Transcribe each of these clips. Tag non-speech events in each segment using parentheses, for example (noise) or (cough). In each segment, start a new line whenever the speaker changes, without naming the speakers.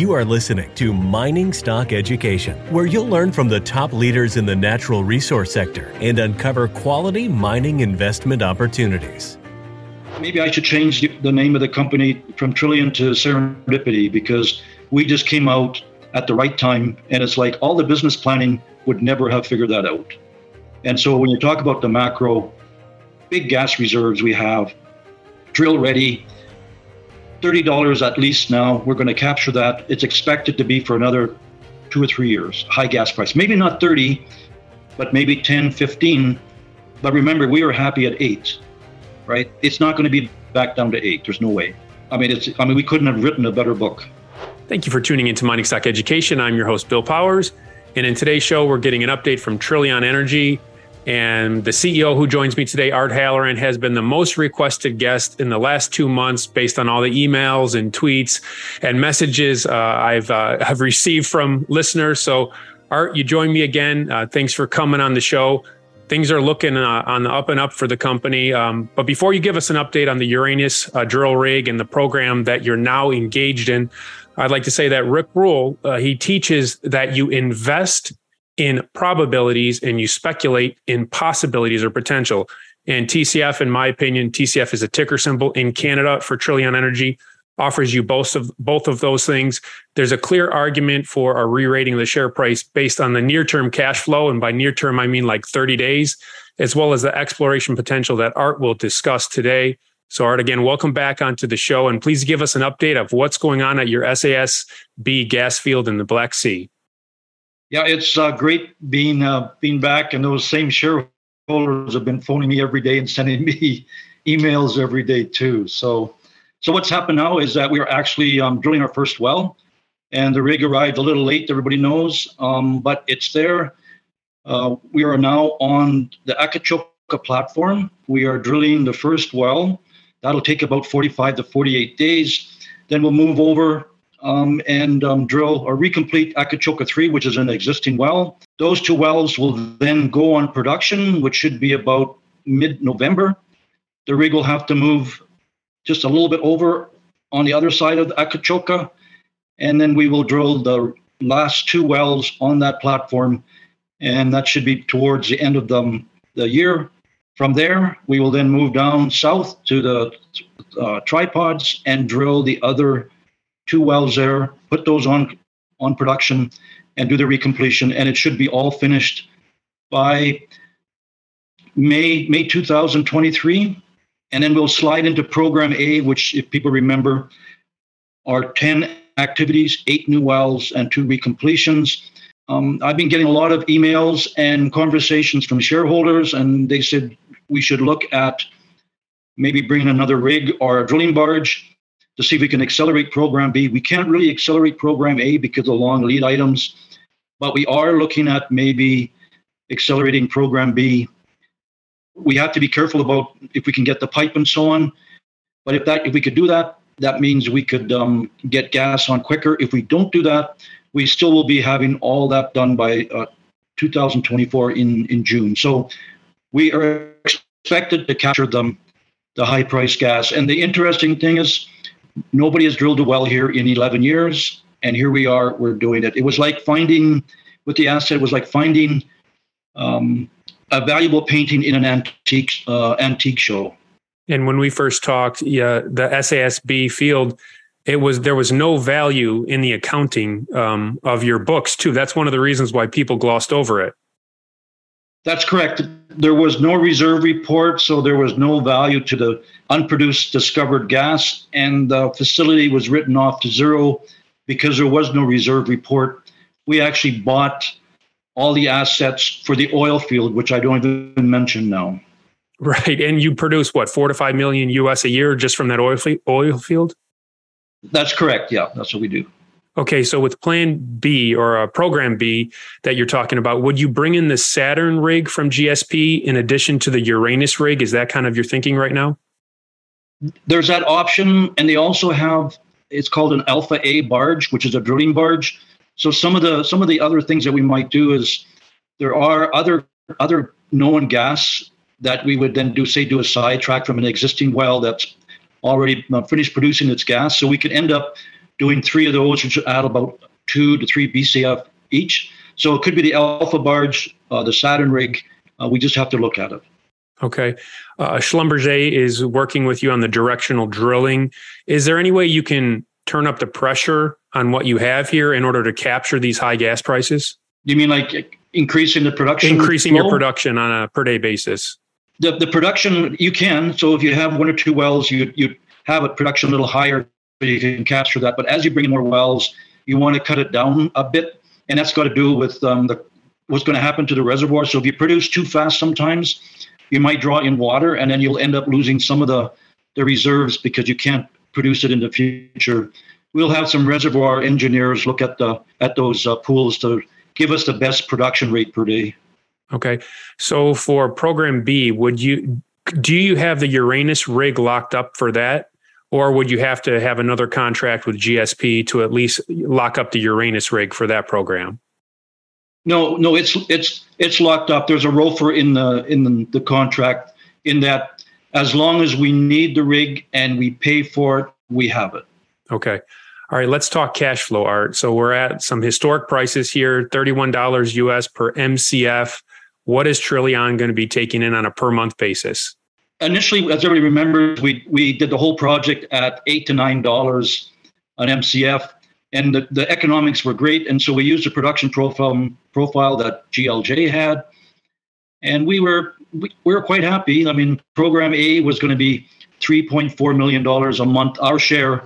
You are listening to Mining Stock Education, where you'll learn from the top leaders in the natural resource sector and uncover quality mining investment opportunities.
Maybe I should change the name of the company from Trillion to Serendipity because we just came out at the right time. And it's like all the business planning would never have figured that out. And so when you talk about the macro, big gas reserves we have, drill ready, $30 at least now. We're going to capture that. It's expected to be for another two or three years, high gas price. Maybe not 30, but maybe 10, 15. But remember, we were happy at eight, right? It's not going to be back down to eight. There's no way. I mean, it's. I mean, we couldn't have written a better book.
Thank you for tuning into Mining Stock Education. I'm your host, Bill Powers. And in today's show, we're getting an update from Trillion Energy. And the CEO who joins me today, Art Halleran, has been the most requested guest in the last two months based on all the emails and tweets and messages uh, I've uh, have received from listeners. So, Art, you join me again. Uh, thanks for coming on the show. Things are looking uh, on the up and up for the company. Um, but before you give us an update on the Uranus uh, drill rig and the program that you're now engaged in, I'd like to say that Rick Rule, uh, he teaches that you invest in probabilities and you speculate in possibilities or potential. And TCF, in my opinion, TCF is a ticker symbol in Canada for Trillion Energy, offers you both of both of those things. There's a clear argument for a re-rating of the share price based on the near-term cash flow, and by near term I mean like 30 days, as well as the exploration potential that Art will discuss today. So, Art, again, welcome back onto the show, and please give us an update of what's going on at your SASB gas field in the Black Sea.
Yeah, it's uh, great being uh, being back, and those same shareholders have been phoning me every day and sending (laughs) me emails every day too. So, so what's happened now is that we are actually um, drilling our first well, and the rig arrived a little late. Everybody knows, um, but it's there. Uh, we are now on the Akcakoca platform. We are drilling the first well. That'll take about 45 to 48 days. Then we'll move over um, and um, drill or recomplete Akcakoca 3, which is an existing well. Those two wells will then go on production, which should be about mid November. The rig will have to move just a little bit over on the other side of the Akcakoca, and then we will drill the last two wells on that platform, and that should be towards the end of the, the year. From there, we will then move down south to the uh, tripods and drill the other two wells there, put those on on production, and do the recompletion, and it should be all finished by May May 2023, and then we'll slide into Program A, which, if people remember, are 10 activities, eight new wells, and two recompletions. Um, I've been getting a lot of emails and conversations from shareholders, and they said we should look at maybe bringing another rig or a drilling barge to see if we can accelerate program B. We can't really accelerate program A because of long lead items, but we are looking at maybe accelerating program B. We have to be careful about if we can get the pipe and so on. But if that if we could do that, that means we could um, get gas on quicker. If we don't do that, we still will be having all that done by uh, 2024 in in June. So we are expected to capture them the high price gas. And the interesting thing is nobody has drilled a well here in 11 years, and here we are. We're doing it. It was like finding with the asset. It was like finding um, a valuable painting in an antique uh, antique show.
And when we first talked, yeah, the SASB field, it was there was no value in the accounting um, of your books too. That's one of the reasons why people glossed over it.
That's correct. There was no reserve report, so there was no value to the unproduced discovered gas, and the facility was written off to zero because there was no reserve report. We actually bought all the assets for the oil field, which I don't even mention now. (laughs)
Right, and you produce what four to five million US a year just from that oil oil field.
That's correct. Yeah, that's what we do.
Okay, so with Plan B or a Program B that you're talking about, would you bring in the Saturn rig from GSP in addition to the Uranus rig? Is that kind of your thinking right now?
There's that option, and they also have it's called an Alpha A barge, which is a drilling barge. So some of the some of the other things that we might do is there are other other known gas that we would then do say do a sidetrack from an existing well that's already uh, finished producing its gas. So we could end up doing three of those, which add about two to three BCF each. So it could be the Alpha barge, uh, the Saturn rig. Uh, we just have to look at it.
Okay. Uh, Schlumberger is working with you on the directional drilling. Is there any way you can turn up the pressure on what you have here in order to capture these high gas prices?
You mean like increasing the production?
Increasing flow? your production on a per day basis.
The, the production you can. So if you have one or two wells, you you have a production a little higher, you can capture that. But as you bring in more wells, you want to cut it down a bit, and that's got to do with um, the what's going to happen to the reservoir. So if you produce too fast, sometimes you might draw in water, and then you'll end up losing some of the the reserves because you can't produce it in the future. We'll have some reservoir engineers look at the at those uh, pools to give us the best production rate per day.
Okay. So for program B, would you do you have the Uranus rig locked up for that? Or would you have to have another contract with GSP to at least lock up the Uranus rig for that program?
No, no, it's it's it's locked up. There's a ROFR in the in the, the contract in that as long as we need the rig and we pay for it, we have it.
Okay. All right, let's talk cash flow art. So we're at some historic prices here, $31 US per MCF. What is Trillion going to be taking in on a per month basis?
Initially, as everybody remembers, we, we did the whole project at eight to nine dollars an MCF, and the, the economics were great. And so we used a production profile profile that GLJ had, and we were we, we were quite happy. I mean, program A was going to be three point four million dollars a month, our share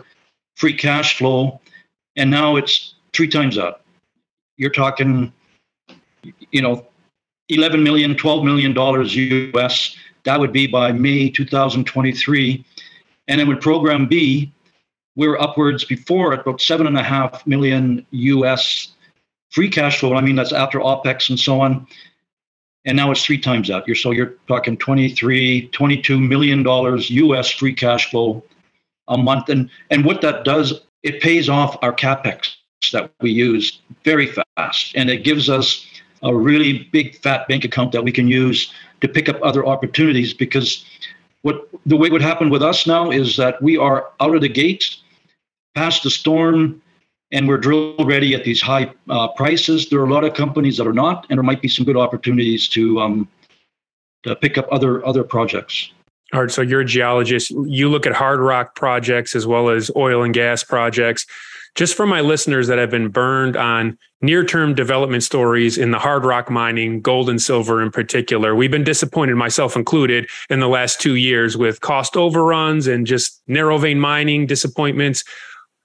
free cash flow, and now it's three times that. You're talking, you know, 11 million, 12 million dollars US. That would be by May 2023. And then with program B, we were upwards before at about seven and a half million US free cash flow. I mean, that's after OPEX and so on. And now it's three times that. You're so you're talking 23, 22 million dollars US free cash flow a month. And, and what that does, it pays off our capex that we use very fast. And it gives us a really big fat bank account that we can use to pick up other opportunities because what the way what happened with us now is that we are out of the gates past the storm and we're drill ready at these high uh, prices there are a lot of companies that are not and there might be some good opportunities to um, to pick up other other projects
all right, so you're a geologist. You look at hard rock projects as well as oil and gas projects. Just for my listeners that have been burned on near term development stories in the hard rock mining, gold and silver in particular, we've been disappointed, myself included, in the last two years with cost overruns and just narrow vein mining disappointments.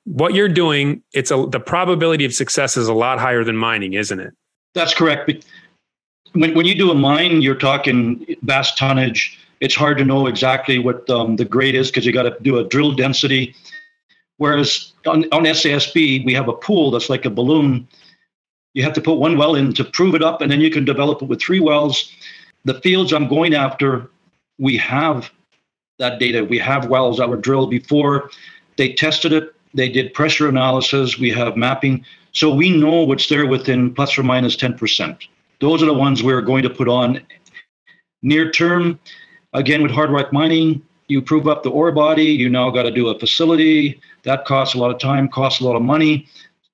What you're doing, it's a, the probability of success is a lot higher than mining, isn't it?
That's correct. When, when you do a mine, you're talking vast tonnage it's hard to know exactly what um, the grade is because you got to do a drill density. Whereas on, on SASB, we have a pool that's like a balloon. You have to put one well in to prove it up, and then you can develop it with three wells. The fields I'm going after, we have that data. We have wells that were drilled before. They tested it. They did pressure analysis. We have mapping. So we know what's there within plus or minus 10%. Those are the ones we're going to put on near term. Again, with hard rock mining, you prove up the ore body. You now got to do a facility. That costs a lot of time, costs a lot of money.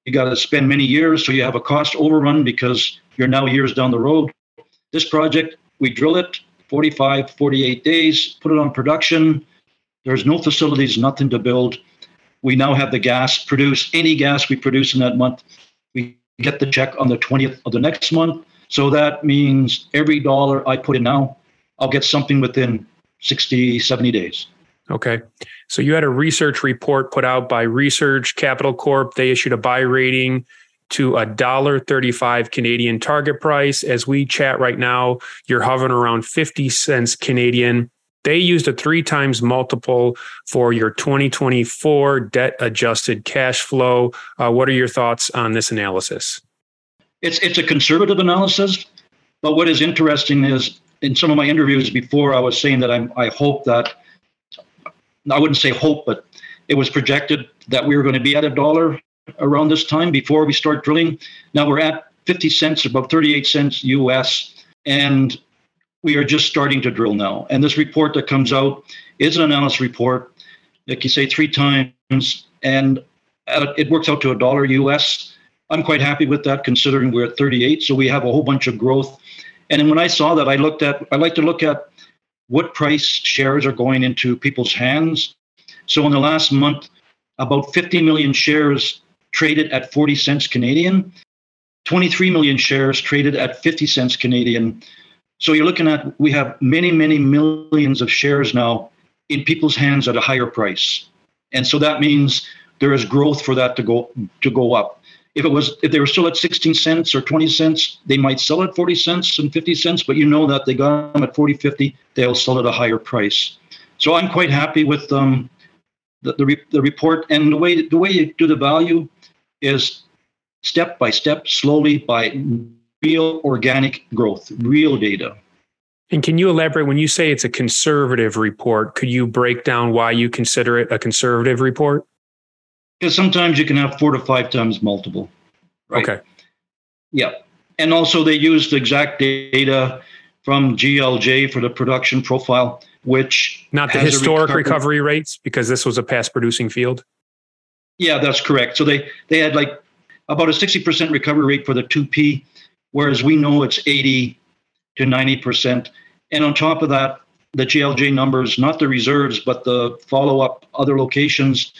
You got to spend many years. So you have a cost overrun because you're now years down the road. This project, we drill it 45, 48 days, put it on production. There's no facilities, nothing to build. We now have the gas, produce any gas we produce in that month. We get the check on the 20th of the next month. So that means every dollar I put in now, I'll get something within 60, 70 days.
Okay. So you had a research report put out by Research Capital Corp. They issued a buy rating to a dollar 35 Canadian target price. As we chat right now, you're hovering around 50 cents Canadian. They used a three times multiple for your 2024 debt adjusted cash flow. Uh, what are your thoughts on this analysis?
It's it's a conservative analysis, but what is interesting is in some of my interviews before, I was saying that I'm, I hope that, I wouldn't say hope, but it was projected that we were going to be at a dollar around this time before we start drilling. Now we're at 50 cents, about 38 cents US, and we are just starting to drill now. And this report that comes out is an analysis report, like you say, three times. And it works out to a dollar US. I'm quite happy with that considering we're at 38. So we have a whole bunch of growth. And then when I saw that, I looked at, I like to look at what price shares are going into people's hands. So in the last month, about 50 million shares traded at 40 cents Canadian, 23 million shares traded at 50 cents Canadian. So you're looking at, we have many, many millions of shares now in people's hands at a higher price. And so that means there is growth for that to go to go up. If it was if they were still at 16 cents or 20 cents, they might sell at 40 cents and 50 cents, but you know that they got them at 40, 50, they'll sell at a higher price. So I'm quite happy with um, the, the, re- the report and the way the way you do the value is step by step, slowly by real organic growth, real data.
And can you elaborate when you say it's a conservative report? Could you break down why you consider it a conservative report?
Because sometimes you can have four to five times multiple.
Right? Okay.
Yeah. And also, they used exact data from GLJ for the production profile, which
not the historic recovery. recovery rates because this was a past producing field.
Yeah, that's correct. So they they had like about a 60% recovery rate for the 2P, whereas we know it's 80 to 90%. And on top of that, the GLJ numbers, not the reserves, but the follow up other locations,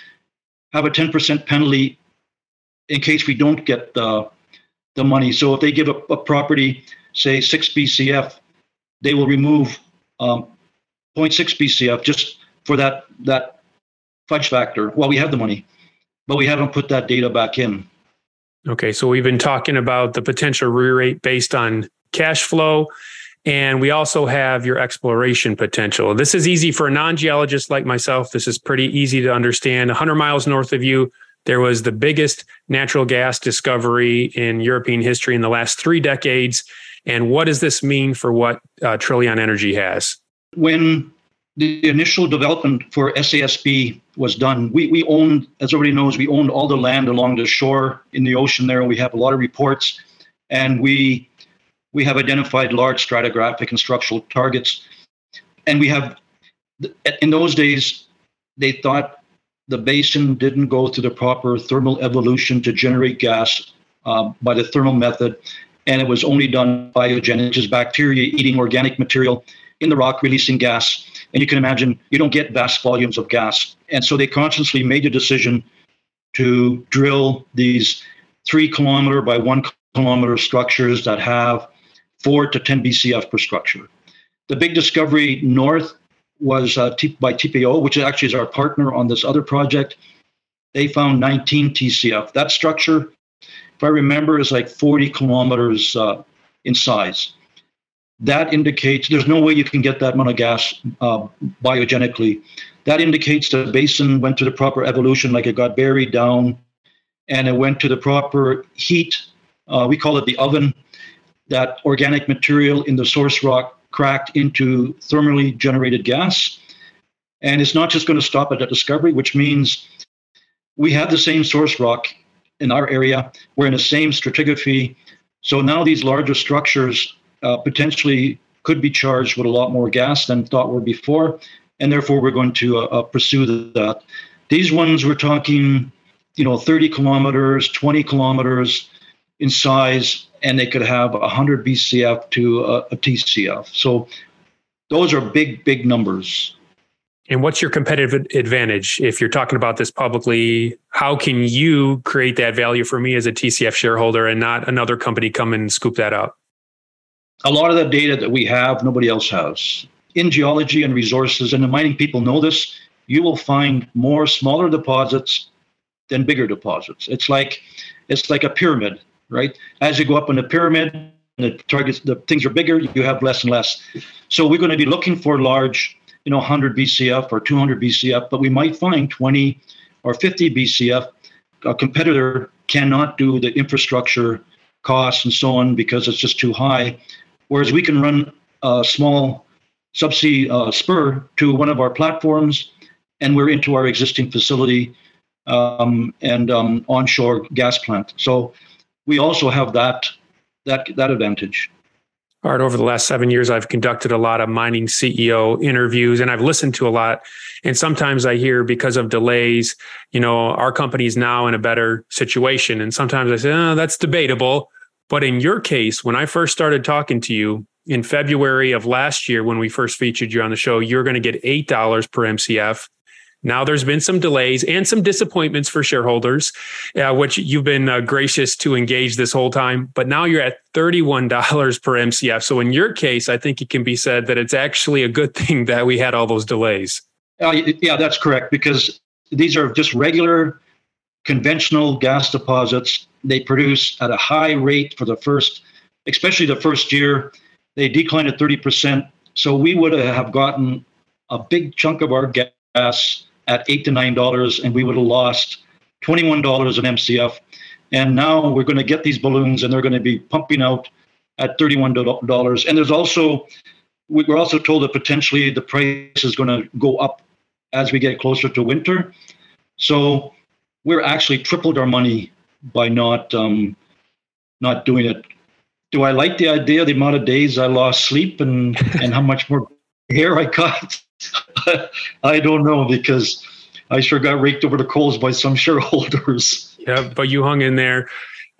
have a 10% penalty in case we don't get the, the money. So if they give a, a property, say 6 BCF, they will remove um, 0.6 BCF just for that, that fudge factor. Well, we have the money, but we haven't put that data back in.
Okay, so we've been talking about the potential re-rate based on cash flow. And we also have your exploration potential. This is easy for a non geologist like myself. This is pretty easy to understand. 100 miles north of you, there was the biggest natural gas discovery in European history in the last three decades. And what does this mean for what uh, Trillion Energy has?
When the initial development for SASB was done. We, we owned, as everybody knows, we owned all the land along the shore in the ocean there. We have a lot of reports, and we we have identified large stratigraphic and structural targets. And we have, in those days, they thought the basin didn't go through the proper thermal evolution to generate gas uh, by the thermal method, and it was only done biogenic, which is bacteria eating organic material in the rock, releasing gas and you can imagine you don't get vast volumes of gas. And so they consciously made a decision to drill these three kilometer by one kilometer structures that have four to 10 BCF per structure. The big discovery north was uh, T- by TPO, which actually is our partner on this other project. They found 19 TCF. That structure, if I remember, is like 40 kilometers uh, in size that indicates there's no way you can get that amount of gas uh, biogenically. That indicates the basin went to the proper evolution, like it got buried down and it went to the proper heat. Uh, we call it the oven. That organic material in the source rock cracked into thermally generated gas. And it's not just going to stop at that discovery, which means we have the same source rock in our area. We're in the same stratigraphy. So now these larger structures uh, potentially could be charged with a lot more gas than thought were before, and therefore we're going to uh, uh pursue that. These ones we're talking, you know, 30 kilometers, 20 kilometers in size, and they could have 100 BCF to a, a TCF. So those are big, big numbers.
And what's your competitive advantage if you're talking about this publicly? How can you create that value for me as a TCF shareholder and not another company come and scoop that up?
a lot of the data that we have, nobody else has. In geology and resources, and the mining people know this, you will find more smaller deposits than bigger deposits. It's like it's like a pyramid, right? As you go up in the pyramid, the targets, the things are bigger, you have less and less. So we're going to be looking for large, you know, 100 BCF or 200 BCF, but we might find 20 or 50 BCF. A competitor cannot do the infrastructure costs and so on because it's just too high. Whereas we can run a small subsea uh, spur to one of our platforms, and we're into our existing facility um, and um, onshore gas plant. So we also have that that that advantage.
Art, over the last seven years, I've conducted a lot of mining CEO interviews and I've listened to a lot. And sometimes I hear because of delays, you know, our company is now in a better situation. And sometimes I say, oh, that's debatable. But in your case, when I first started talking to you in February of last year, when we first featured you on the show, you're going to get $8 per MCF. Now there's been some delays and some disappointments for shareholders, uh, which you've been uh, gracious to engage this whole time. But now you're at $31 (laughs) per MCF. So in your case, I think it can be said that it's actually a good (laughs) thing that we had all those delays.
Uh, yeah, that's correct because these are just regular conventional gas deposits. They produce at a high rate for the first, especially the first year. They decline at 30%. So we would have gotten a big chunk of our gas at eight to nine dollars, and we would have lost twenty-one dollars an MCF. And now we're going to get these balloons, and they're going to be pumping out at thirty-one dollars. And there's also we're also told that potentially the price is going to go up as we get closer to winter. So we're actually tripled our money by not um, not doing it. Do I like the idea? The amount of days I lost sleep and and how much more hair I cut. (laughs) I don't know because I sure got raked over the coals by some (laughs) shareholders.
Yeah, but you hung in there.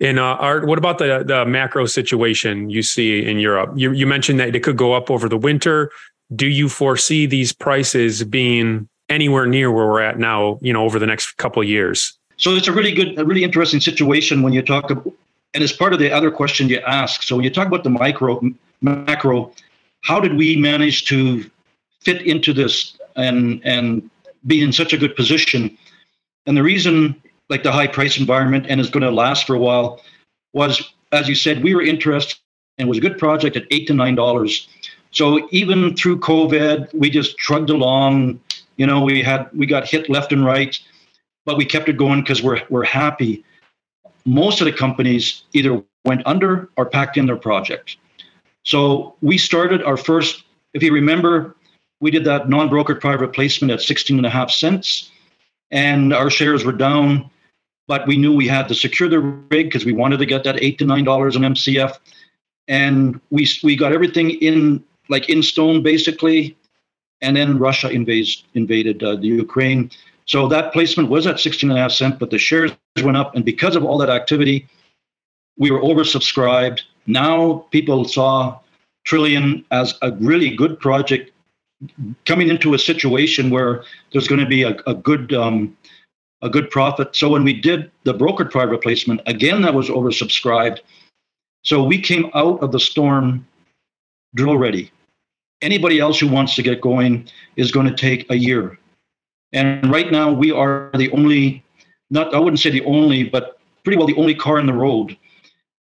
And uh, art, what about the the macro situation you see in Europe? You you mentioned that it could go up over the winter. Do you foresee these prices being anywhere near where we're at now? You know, over the next couple of years.
So it's a really good, a really interesting situation when you talk about, and it's part of the other question you ask. So when you talk about the micro macro, how did we manage to fit into this and and be in such a good position. And the reason, like the high price environment, and is going to last for a while, was as you said, we were interested and was a good project at eight to nine dollars. So even through COVID, we just trudged along. You know, we had we got hit left and right, but we kept it going because we're we're happy. Most of the companies either went under or packed in their project. So we started our first, if you remember, we did that non-brokered private placement at 16 and a half cents, and our shares were down, but we knew we had to secure the rig because we wanted to get that eight to nine dollars an MCF, and we we got everything in like in stone basically, and then Russia invades, invaded uh, the Ukraine. So that placement was at 16 and a half cent, but the shares went up, and because of all that activity, we were oversubscribed. Now people saw Trillion as a really good project coming into a situation where there's going to be a, a good um, a good profit. So when we did the brokered private placement, again that was oversubscribed. So we came out of the storm drill ready. Anybody else who wants to get going is going to take a year. And right now we are the only, not I wouldn't say the only, but pretty well the only car in the road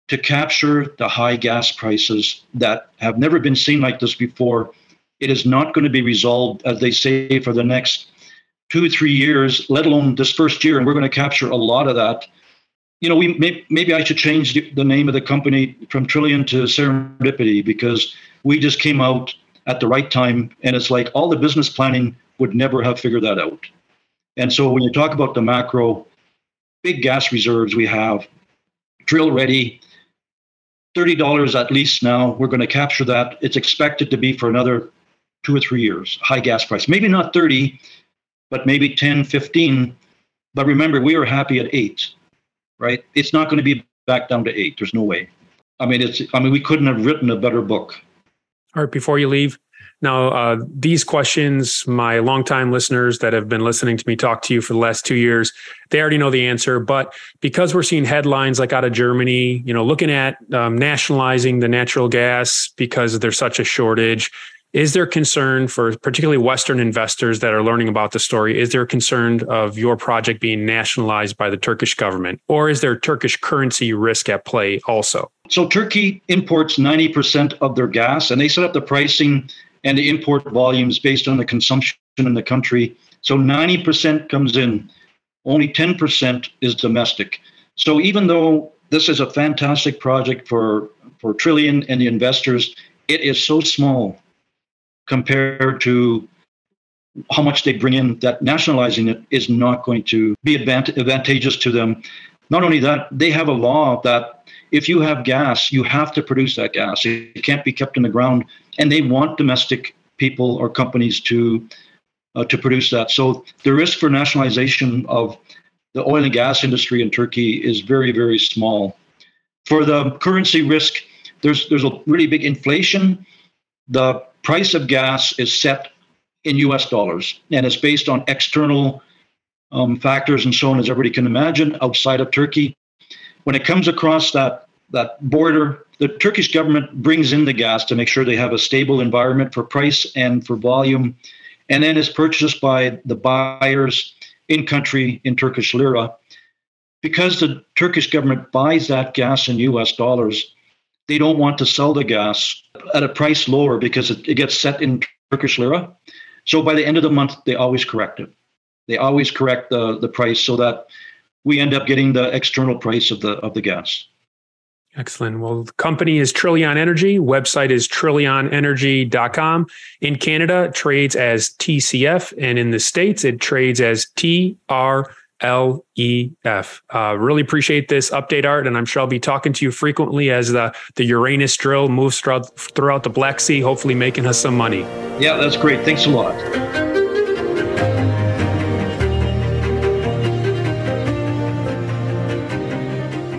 to capture the high gas prices that have never been seen like this before it is not going to be resolved, as they say, for the next two, three years, let alone this first year. And we're going to capture a lot of that. You know, we may, maybe I should change the, the name of the company from Trillion to Serendipity because we just came out at the right time. And it's like all the business planning would never have figured that out. And so when you talk about the macro, big gas reserves we have, drill ready, $30 at least now. We're going to capture that. It's expected to be for another two or three years, high gas price. Maybe not 30, but maybe 10, 15. But remember, we are happy at eight, right? It's not going to be back down to eight. There's no way. I mean, it's. I mean, we couldn't have written a better book.
All right. Before you leave, now uh, these questions, my longtime listeners that have been listening to me talk to you for the last two years, they already know the answer. But because we're seeing headlines like out of Germany, you know, looking at um, nationalizing the natural gas because there's such a shortage is there concern for particularly Western investors that are learning about the story? Is there concern of your project being nationalized by the Turkish government? Or is there Turkish currency risk at play also?
So, Turkey imports 90% of their gas and they set up the pricing and the import volumes based on the consumption in the country. So, 90% comes in, only 10% is domestic. So, even though this is a fantastic project for, for Trillion and the investors, it is so small compared to how much they bring in, that nationalizing it is not going to be advant- advantageous to them. Not only that, they have a law that if you have gas, you have to produce that gas. It can't be kept in the ground, and they want domestic people or companies to uh, to produce that. So the risk for nationalization of the oil and gas industry in Turkey is very very small. For the currency risk, there's there's a really big inflation. The price of gas is set in U.S. dollars, and it's based on external um, factors and so on, as everybody can imagine, outside of Turkey. When it comes across that that border, the Turkish government brings in the gas to make sure they have a stable environment for price and for volume, and then is purchased by the buyers in country in Turkish lira. Because the Turkish government buys that gas in US dollars, they don't want to sell the gas at a price lower because it, it gets set in Turkish lira. So by the end of the month, they always correct it. They always correct the, the price so that we end up getting the external price of the of the gas.
Excellent. Well, the company is Trillion Energy. Website is trillionenergy.com. In Canada, trades as TCF, and in the States, it trades as TR L E F. Uh, really appreciate this update, Art, and I'm sure I'll be talking to you frequently as the, the Uranus drill moves throughout, throughout the Black Sea, hopefully making us some money.
Yeah, that's great. Thanks a lot.